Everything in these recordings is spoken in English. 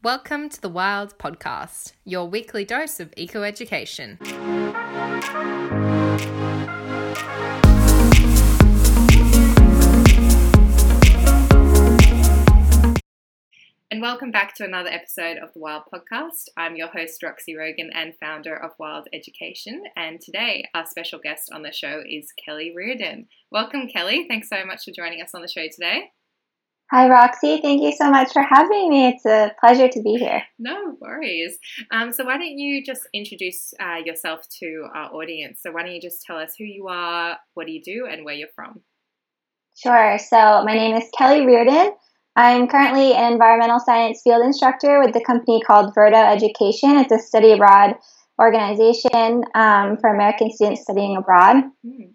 Welcome to the Wild Podcast, your weekly dose of eco education. And welcome back to another episode of the Wild Podcast. I'm your host, Roxy Rogan, and founder of Wild Education. And today, our special guest on the show is Kelley Reardon. Welcome, Kelley. Thanks so much for joining us on the show today. Hi, Roxy. Thank you so much for having me. It's a pleasure to be here. No worries. Um, so, why don't you just introduce uh, yourself to our audience? So, why don't you just tell us who you are, what do you do, and where you're from? Sure. So, my name is Kelley Reardon. I'm currently an environmental science field instructor with the company called Verda Education. It's a study abroad organization um, for American students studying abroad. Mm.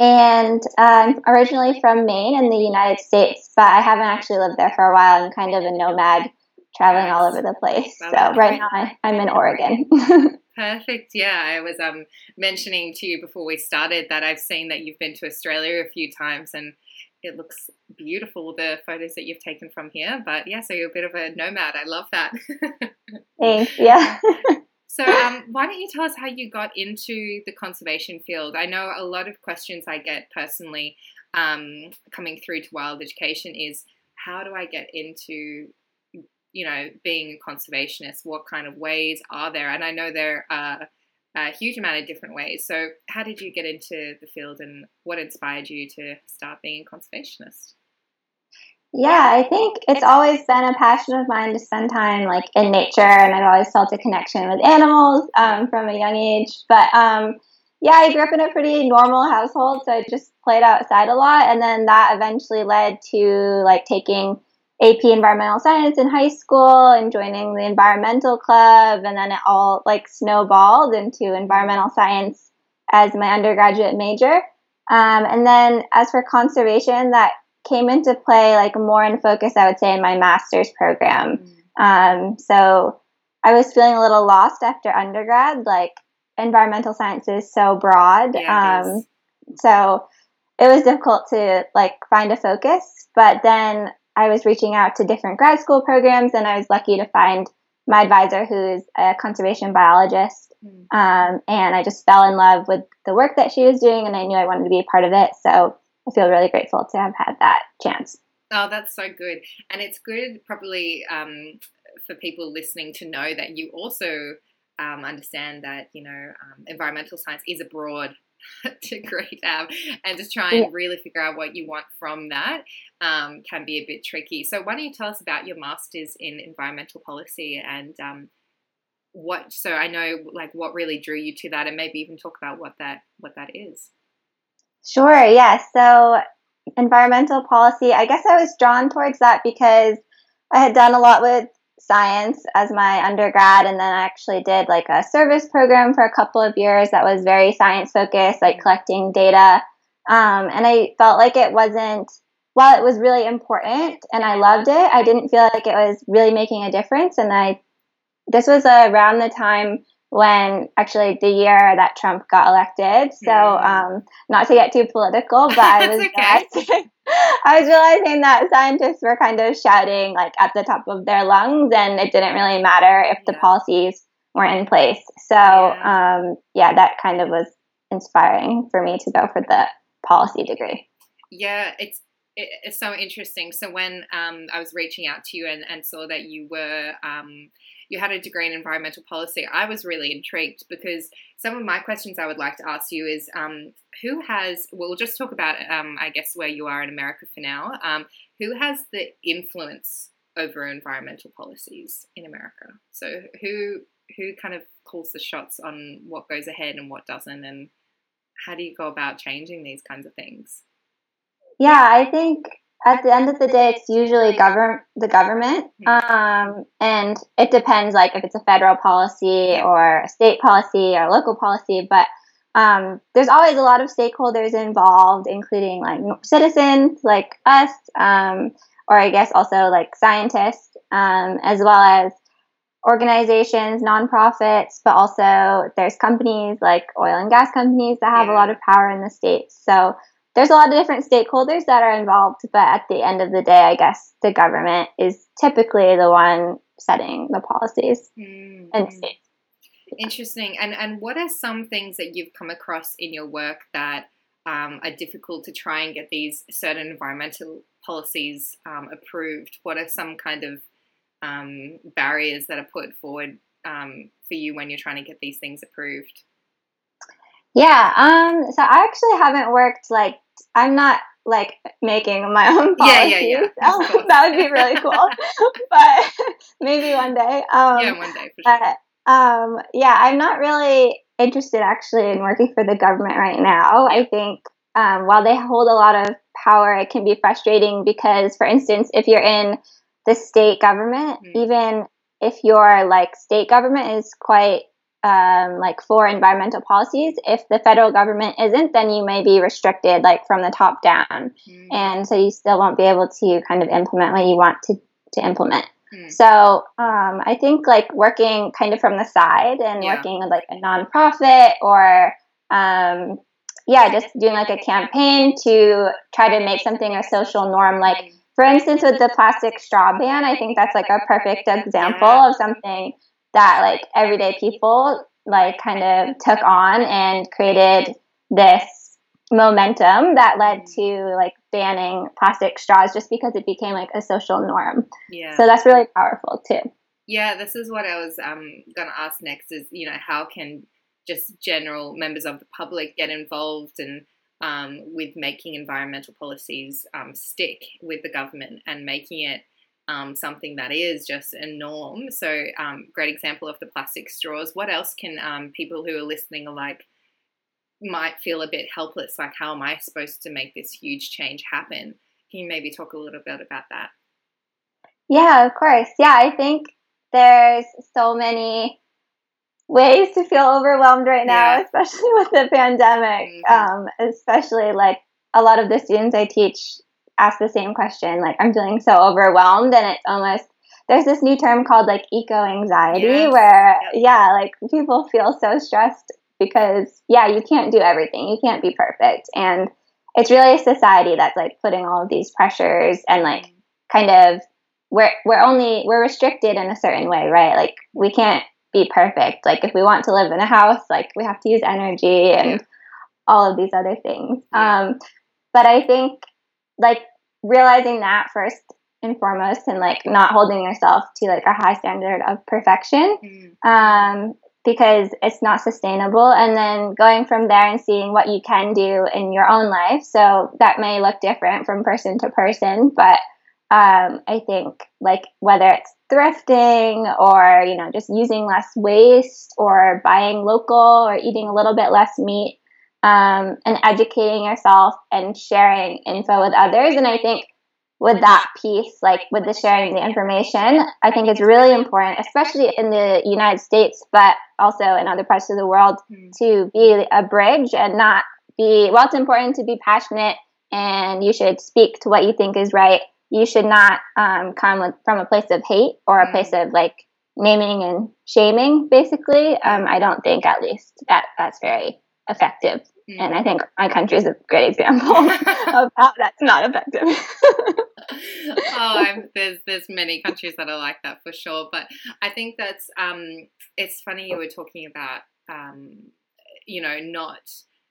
And I'm originally from Maine in the United States, but I haven't actually lived there for a while. I'm kind of a nomad traveling all over the place. So right now I, am in Oregon. Perfect. Yeah, I was um, mentioning to you before we started that I've seen that you've been to Australia a few times and it looks beautiful, the photos that you've taken from here. But yeah, so you're a bit of a nomad. I love that. Thanks. Yeah. So, um, why don't you tell us how you got into the conservation field? I know a lot of questions I get personally um, coming through to wild education is how do I get into, you know, being a conservationist? What kind of ways are there? And I know there are a huge amount of different ways. So, how did you get into the field and what inspired you to start being a conservationist? Yeah, I think it's always been a passion of mine to spend time like in nature, and I've always felt a connection with animals um, from a young age. But um, yeah, I grew up in a pretty normal household, so I just played outside a lot, and then that eventually led to like taking AP Environmental Science in high school and joining the environmental club, and then it all like snowballed into environmental science as my undergraduate major. Um, and then as for conservation, that came into play like more in focus, I would say, in my master's program. Mm. Um, so I was feeling a little lost after undergrad. Like environmental science is so broad. Yeah, um, so it was difficult to like find a focus. But then I was reaching out to different grad school programs, and I was lucky to find my advisor, who's a conservation biologist. Mm. Um, and I just fell in love with the work that she was doing, and I knew I wanted to be a part of it. So I feel really grateful to have had that chance. Oh, that's so good. And it's good, probably, um, for people listening to know that you also um, understand that, you know, um, environmental science is a broad degree to have, and to try and yeah. really figure out what you want from that um, can be a bit tricky. So, why don't you tell us about your master's in environmental policy and um, what? So, I know like what really drew you to that, and maybe even talk about what that what that is. Sure, yeah. So, environmental policy, I guess I was drawn towards that because I had done a lot with science as my undergrad, and then I actually did like a service program for a couple of years that was very science focused, like collecting data. Um, and I felt like it wasn't, while it was really important and I loved it, I didn't feel like it was really making a difference. And I, this was around the time when actually the year that Trump got elected. So, um, not to get too political, but I was okay. I was realizing that scientists were kind of shouting like at the top of their lungs, and it didn't really matter if yeah. the policies weren't in place. So, yeah. Um, yeah, that kind of was inspiring for me to go for the policy degree. Yeah, it's it's so interesting. So when um, I was reaching out to you and, and saw that you were um, you had a degree in environmental policy, I was really intrigued because some of my questions I would like to ask you is um, who has, well, we'll just talk about, um, I guess, where you are in America for now. Um, who has the influence over environmental policies in America? So who who kind of calls the shots on what goes ahead and what doesn't, and how do you go about changing these kinds of things? Yeah, I think at the end of the day, it's usually govern the government, hmm. um, and it depends, like if it's a federal policy or a state policy or local policy. But um, there's always a lot of stakeholders involved, including like citizens like us, um, or I guess also like scientists, um, as well as organizations, nonprofits, but also there's companies like oil and gas companies that have yeah. a lot of power in the states. So there's a lot of different stakeholders that are involved, but at the end of the day, I guess the government is typically the one setting the policies mm-hmm. and states. Interesting. And and what are some things that you've come across in your work that um, are difficult to try and get these certain environmental policies um, approved? What are some kind of um, barriers that are put forward um, for you when you're trying to get these things approved? Yeah, um, so I actually haven't worked like I'm not like making my own policies. Yeah, yeah, yeah. that would be really cool. but maybe one day. Um, yeah, one day for sure. But, um, yeah, I'm not really interested actually in working for the government right now. I think um, while they hold a lot of power, it can be frustrating because, for instance, if you're in the state government, mm-hmm. even if your like state government is quite um, like for environmental policies. If the federal government isn't, then you may be restricted like from the top down, mm. and so you still won't be able to kind of implement what you want to to implement. Mm. So um, I think like working kind of from the side and yeah. working with like a nonprofit or um, yeah, just doing like a campaign to try to make something a social norm. Like for instance, with the plastic straw ban, I think that's like a perfect example of something that like everyday people like kind of took on and created this momentum that led to like banning plastic straws just because it became like a social norm. Yeah. So that's really powerful too. Yeah, this is what I was um, going to ask next is, you know, how can just general members of the public get involved and um, with making environmental policies um, stick with the government and making it um, something that is just a norm. So, um, great example of the plastic straws. What else can um, people who are listening are like might feel a bit helpless? Like, how am I supposed to make this huge change happen? Can you maybe talk a little bit about that? Yeah, of course. Yeah, I think there's so many ways to feel overwhelmed right now, yeah. especially with the pandemic. Mm-hmm. Um, especially like a lot of the students I teach ask the same question. Like, I'm feeling so overwhelmed, and it's almost there's this new term called like eco anxiety, yes. where yeah, like people feel so stressed because yeah, you can't do everything, you can't be perfect, and it's really a society that's like putting all of these pressures and like kind of we're we're only we're restricted in a certain way, right? Like we can't be perfect. Like if we want to live in a house, like we have to use energy and all of these other things. Um, but I think like realizing that first and foremost and like not holding yourself to like a high standard of perfection mm. um, because it's not sustainable and then going from there and seeing what you can do in your own life so that may look different from person to person but um, i think like whether it's thrifting or you know just using less waste or buying local or eating a little bit less meat um, and educating yourself and sharing info with others. And I think with that piece, like with the sharing the information, I think it's really important, especially in the United States, but also in other parts of the world, mm. to be a bridge and not be, well, it's important to be passionate and you should speak to what you think is right. You should not um, come with, from a place of hate or a place of like naming and shaming, basically. Um, I don't think, at least, that that's very effective. Mm. And I think my country is a great example of how that's not effective. oh, I'm, there's there's many countries that are like that for sure. But I think that's um, it's funny you were talking about um, you know not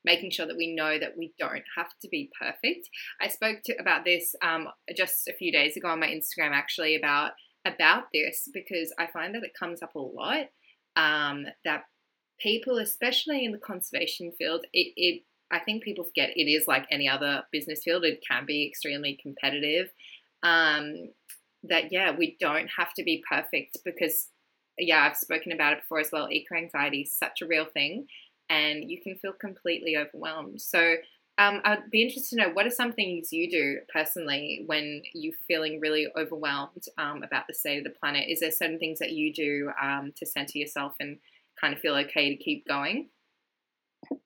making sure that we know that we don't have to be perfect. I spoke to about this um, just a few days ago on my Instagram actually about about this because I find that it comes up a lot um, that people, especially in the conservation field, it, it I think people forget it is like any other business field. It can be extremely competitive. Um, that yeah, we don't have to be perfect because yeah, I've spoken about it before as well. Eco anxiety is such a real thing, and you can feel completely overwhelmed. So um, I'd be interested to know what are some things you do personally when you're feeling really overwhelmed um, about the state of the planet. Is there certain things that you do um, to center yourself and kind of feel okay to keep going?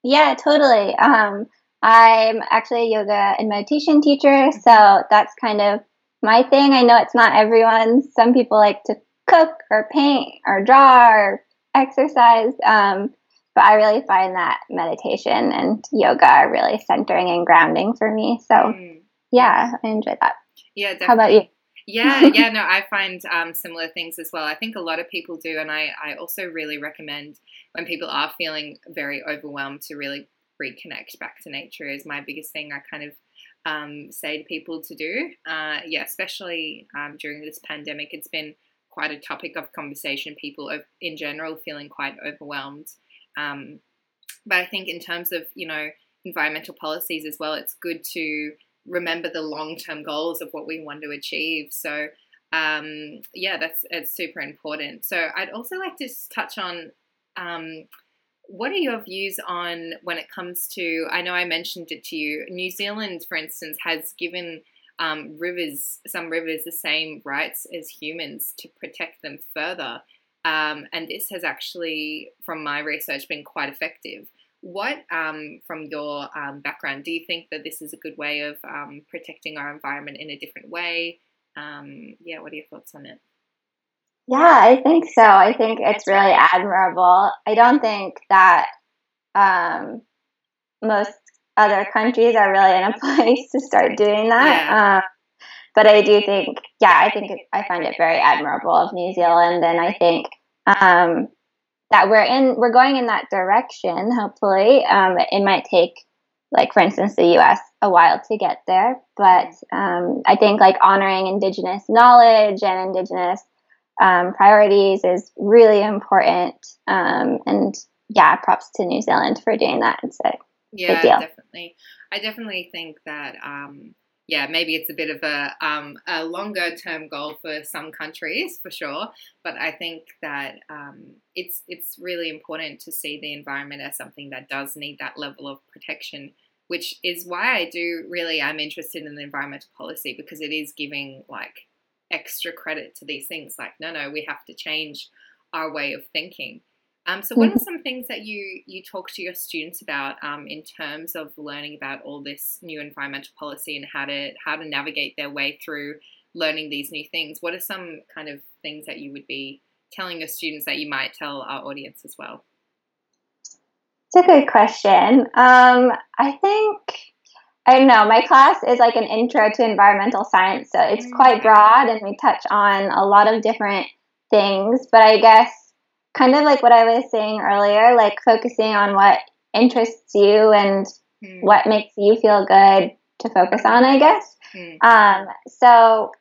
Yeah, totally. Um, I'm actually a yoga and meditation teacher, so that's kind of my thing. I know it's not everyone's. Some people like to cook or paint or draw or exercise. Um, but I really find that meditation and yoga are really centering and grounding for me. So mm. yeah, I enjoy that. Yeah, definitely. How about you? Yeah, yeah, no, I find um, similar things as well. I think a lot of people do, and I, I also really recommend when people are feeling very overwhelmed to really reconnect back to nature is my biggest thing. I kind of um, say to people to do. Uh, yeah, especially um, during this pandemic, it's been quite a topic of conversation. People in general feeling quite overwhelmed. Um, but I think in terms of you know environmental policies as well, it's good to remember the long term goals of what we want to achieve. So um, yeah, that's it's super important. So I'd also like to touch on um, what are your views on when it comes to? I know I mentioned it to you. New Zealand, for instance, has given um, rivers, some rivers, the same rights as humans to protect them further. Um, and this has actually, from my research, been quite effective. What, um, from your um, background, do you think that this is a good way of um, protecting our environment in a different way? Um, yeah, what are your thoughts on it? Yeah, I think so. I think it's really admirable. I don't think that um, most other countries are really in a place to start doing that. Yeah. Um, but I do think, yeah, I think it, I find it very admirable of New Zealand, and I think um, that we're in we're going in that direction. Hopefully, um, it might take, like for instance, the U.S. a while to get there, but um, I think like honoring Indigenous knowledge and Indigenous um, priorities is really important. Um, and yeah, props to New Zealand for doing that. It's a yeah, definitely. I definitely think that um, yeah, maybe it's a bit of a, um, a longer term goal for some countries for sure, but I think that um, it's it's really important to see the environment as something that does need that level of protection, which is why I do really I'm interested in the environmental policy because it is giving like extra credit to these things. Like, no, no, we have to change our way of thinking. Um, so, what are mm-hmm. some things that you you talk to your students about um, in terms of learning about all this new environmental policy and how to how to navigate their way through learning these new things? What are some kind of things that you would be telling your students that you might tell our audience as well? It's a good question. Um, I think I don't know. My class is like an intro to environmental science, so it's quite mm. broad, and we touch on a lot of different things. But I guess kind of like what I was saying earlier, like focusing on what interests you and mm. what makes you feel good to focus on, I guess. Mm. Um, so,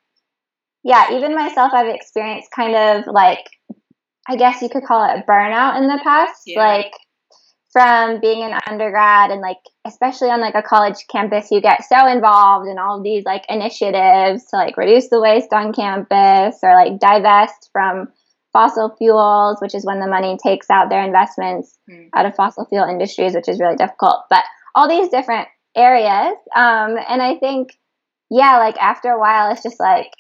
yeah, even myself, I've experienced kind of like, I guess you could call it burnout in the past. Yeah. Like, from being an undergrad and like especially on like a college campus you get so involved in all these like initiatives to like reduce the waste on campus or like divest from fossil fuels, which is when the money takes out their investments mm. out of fossil fuel industries, which is really difficult. But all these different areas. Um, and I think, yeah, like after a while, it's just like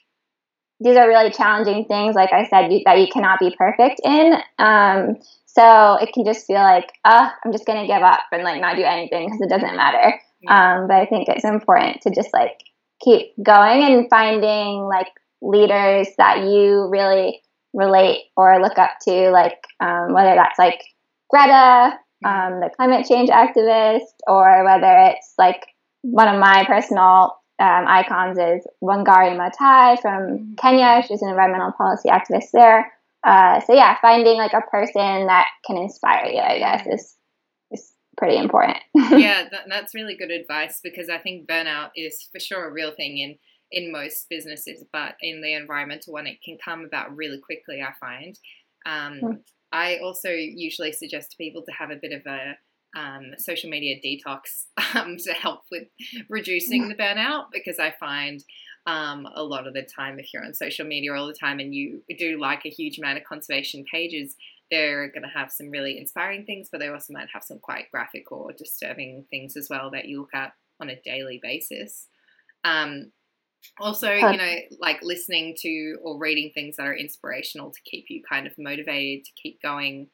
these are really challenging things, like I said, you, that you cannot be perfect in. Um, so it can just feel like, oh, I'm just going to give up and like not do anything because it doesn't matter. Um, but I think it's important to just like keep going and finding like leaders that you really relate or look up to, like um, whether that's like Greta, um, the climate change activist, or whether it's like one of my personal um, icons is Wangari Maathai from mm-hmm. Kenya. She's an environmental policy activist there. Uh, so yeah, finding like a person that can inspire you, I guess, is is pretty important. yeah, that, that's really good advice because I think burnout is for sure a real thing in in most businesses, but in the environmental one, it can come about really quickly, I find. Um, mm. I also usually suggest to people to have a bit of a um, social media detox um, to help with reducing hmm. the burnout because I find um, a lot of the time, if you're on social media all the time and you do like a huge amount of conservation pages, they're going to have some really inspiring things, but they also might have some quite graphic or disturbing things as well that you look at on a daily basis. Um, also you know like listening to or reading things that are inspirational to keep you kind of motivated to keep going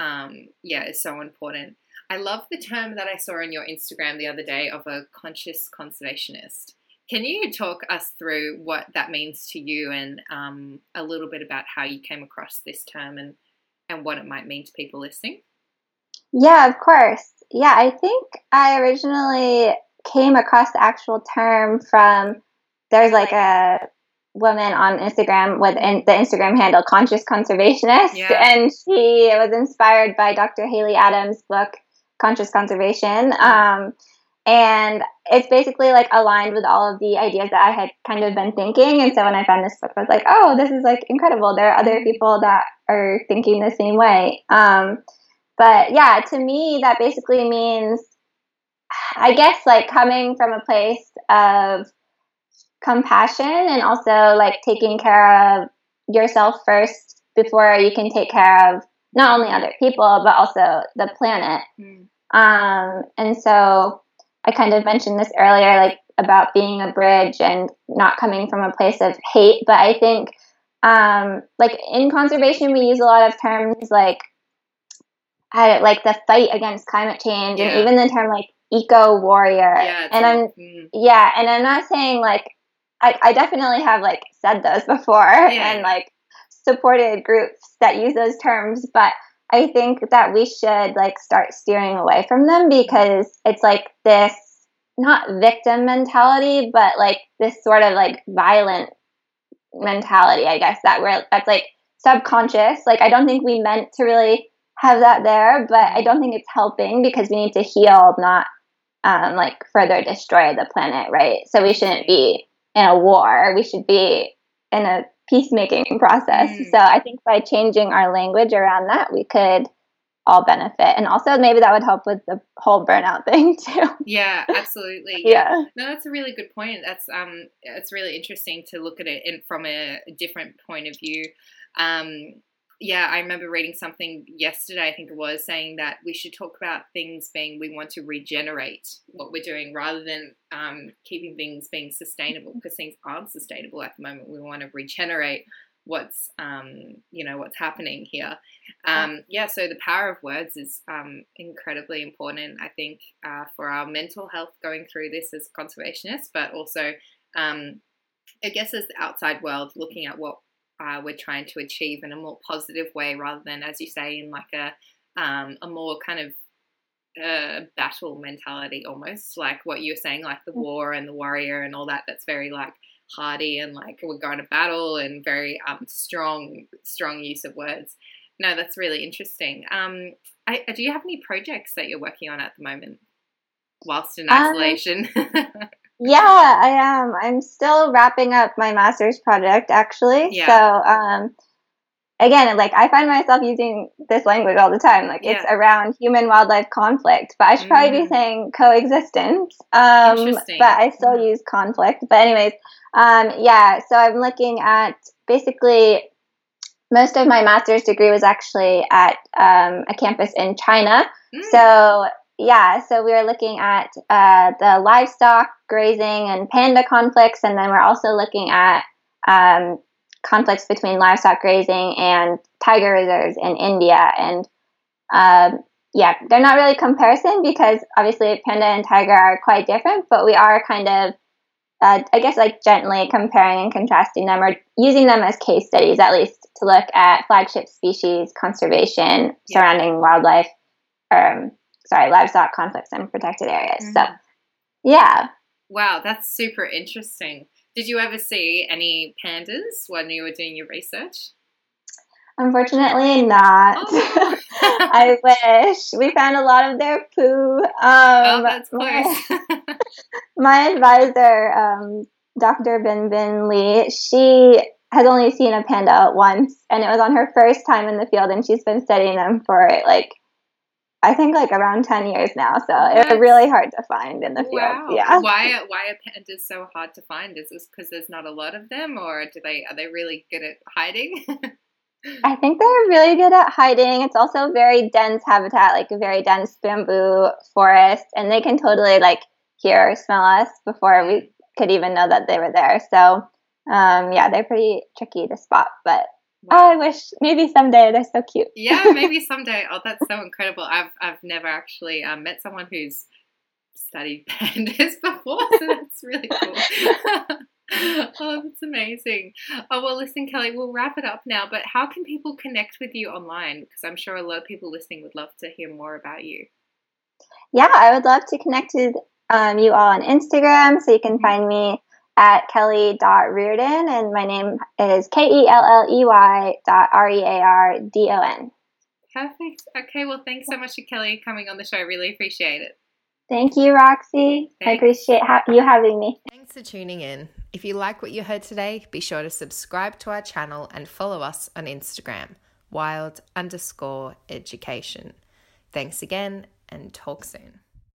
um, yeah is so important. I love the term that i saw on your instagram the other day of a conscious conservationist. Can you talk us through what that means to you and um, a little bit about how you came across this term and and what it might mean to people listening? Yeah, of course. Yeah, I think I originally came across the actual term from there's like a woman on Instagram with in, the Instagram handle Conscious Conservationist, yeah. and she was inspired by Dr. Haley Adams' book Conscious Conservation. Um, and it's basically like aligned with all of the ideas that I had kind of been thinking. And so when I found this book, I was like, oh, this is like incredible. There are other people that are thinking the same way. Um, but yeah, to me, that basically means, I guess, like coming from a place of compassion and also like taking care of yourself first before you can take care of not only other people but also the planet. Mm. Um, and so I kind of mentioned this earlier, like about being a bridge and not coming from a place of hate. But I think, um, like in conservation, we use a lot of terms like, I, like the fight against climate change, yeah. and even the term like eco warrior. Yeah, and I'm mm. yeah, and I'm not saying like I, I definitely have like said those before yeah. and like supported groups that use those terms, but I think that we should like start steering away from them because it's like this not victim mentality, but like this sort of like violent mentality, I guess that we're that's like subconscious. Like I don't think we meant to really have that there, but I don't think it's helping because we need to heal, not um, like further destroy the planet, right? So we shouldn't be in a war. We should be in a peacemaking process. Mm. So I think by changing our language around that, we could all benefit. And also maybe that would help with the whole burnout thing too. Yeah, absolutely. Yeah. yeah. No, that's a really good point. That's um it's really interesting to look at it in, from a different point of view. Um yeah, I remember reading something yesterday, I think it was, saying that we should talk about things being we want to regenerate what we're doing rather than um, keeping things being sustainable because things aren't sustainable at the moment. We want to regenerate what's um, you know what's happening here. Um, yeah, so the power of words is um, incredibly important. I think uh, for our mental health going through this as conservationists, but also um, I guess as the outside world looking at what uh, we're trying to achieve in a more positive way rather than, as you say, in like a um, a more kind of uh, battle mentality almost like what you were saying, like the mm. war and the warrior and all that. That's very like hardy and like we're going to battle and very um, strong, strong use of words. No, that's really interesting. Um, I, do you have any projects that you're working on at the moment whilst in um, isolation? Um, Yeah, I am. I'm still wrapping up my master's project actually. Yeah. So, um, again, like I find myself using this language all the time. Like yeah. it's around human wildlife conflict, but I should probably mm. be saying coexistence. Um, but I still mm. use conflict. But anyways, um, yeah. So I'm looking at basically most of my master's degree was actually at um, a campus in China. Mm. So yeah, so we are looking at uh, the livestock grazing and panda conflicts, and then we're also looking at um, conflicts between livestock grazing and tiger reserves in India. And um, yeah, they're not really comparison because obviously panda and tiger are quite different, but we are kind of, uh, I guess, like gently comparing and contrasting them or using them as case studies, at least, to look at flagship species conservation yeah. surrounding wildlife. Um, sorry, livestock conflicts and protected areas. Mm-hmm. So, yeah. Wow, that's super interesting. Did you ever see any pandas when you were doing your research? Unfortunately, not. Oh. I wish we found a lot of their poo. Um, oh, that's my, my advisor, um, Dr. Binbin Li, she has only seen a panda once, and it was on her first time in the field, and she's been studying them for like I think like around 10 years now. So it's really hard to find in the field. Wow. Yeah. Why why are pandas so hard to find? Is this because there's not a lot of them or do they are they really good at hiding? I think they're really good at hiding. It's also very dense habitat, like a very dense bamboo forest, and they can totally like hear or smell us before we could even know that they were there. So um, yeah, they're pretty tricky to spot, but Wow. Oh, I wish maybe someday. They're so cute. yeah, maybe someday. Oh, that's so incredible. I've I've never actually um, met someone who's studied pandas before, so that's really cool. oh, that's amazing. Oh, well, listen, Kelley, we'll wrap it up now, but how can people connect with you online? Because I'm sure a lot of people listening would love to hear more about you. Yeah, I would love to connect with um, you all on Instagram. So you can find me at kelley.reardon, and my name is K E L L E Y dot R E A R D O N. Perfect. Okay, well, thanks so much, to Kelley, coming on the show. Really appreciate it. Thank you, Roxy. Thanks. I appreciate ha- you having me. Thanks for tuning in. If you like what you heard today, be sure to subscribe to our channel and follow us on Instagram, wild underscore education. Thanks again and talk soon.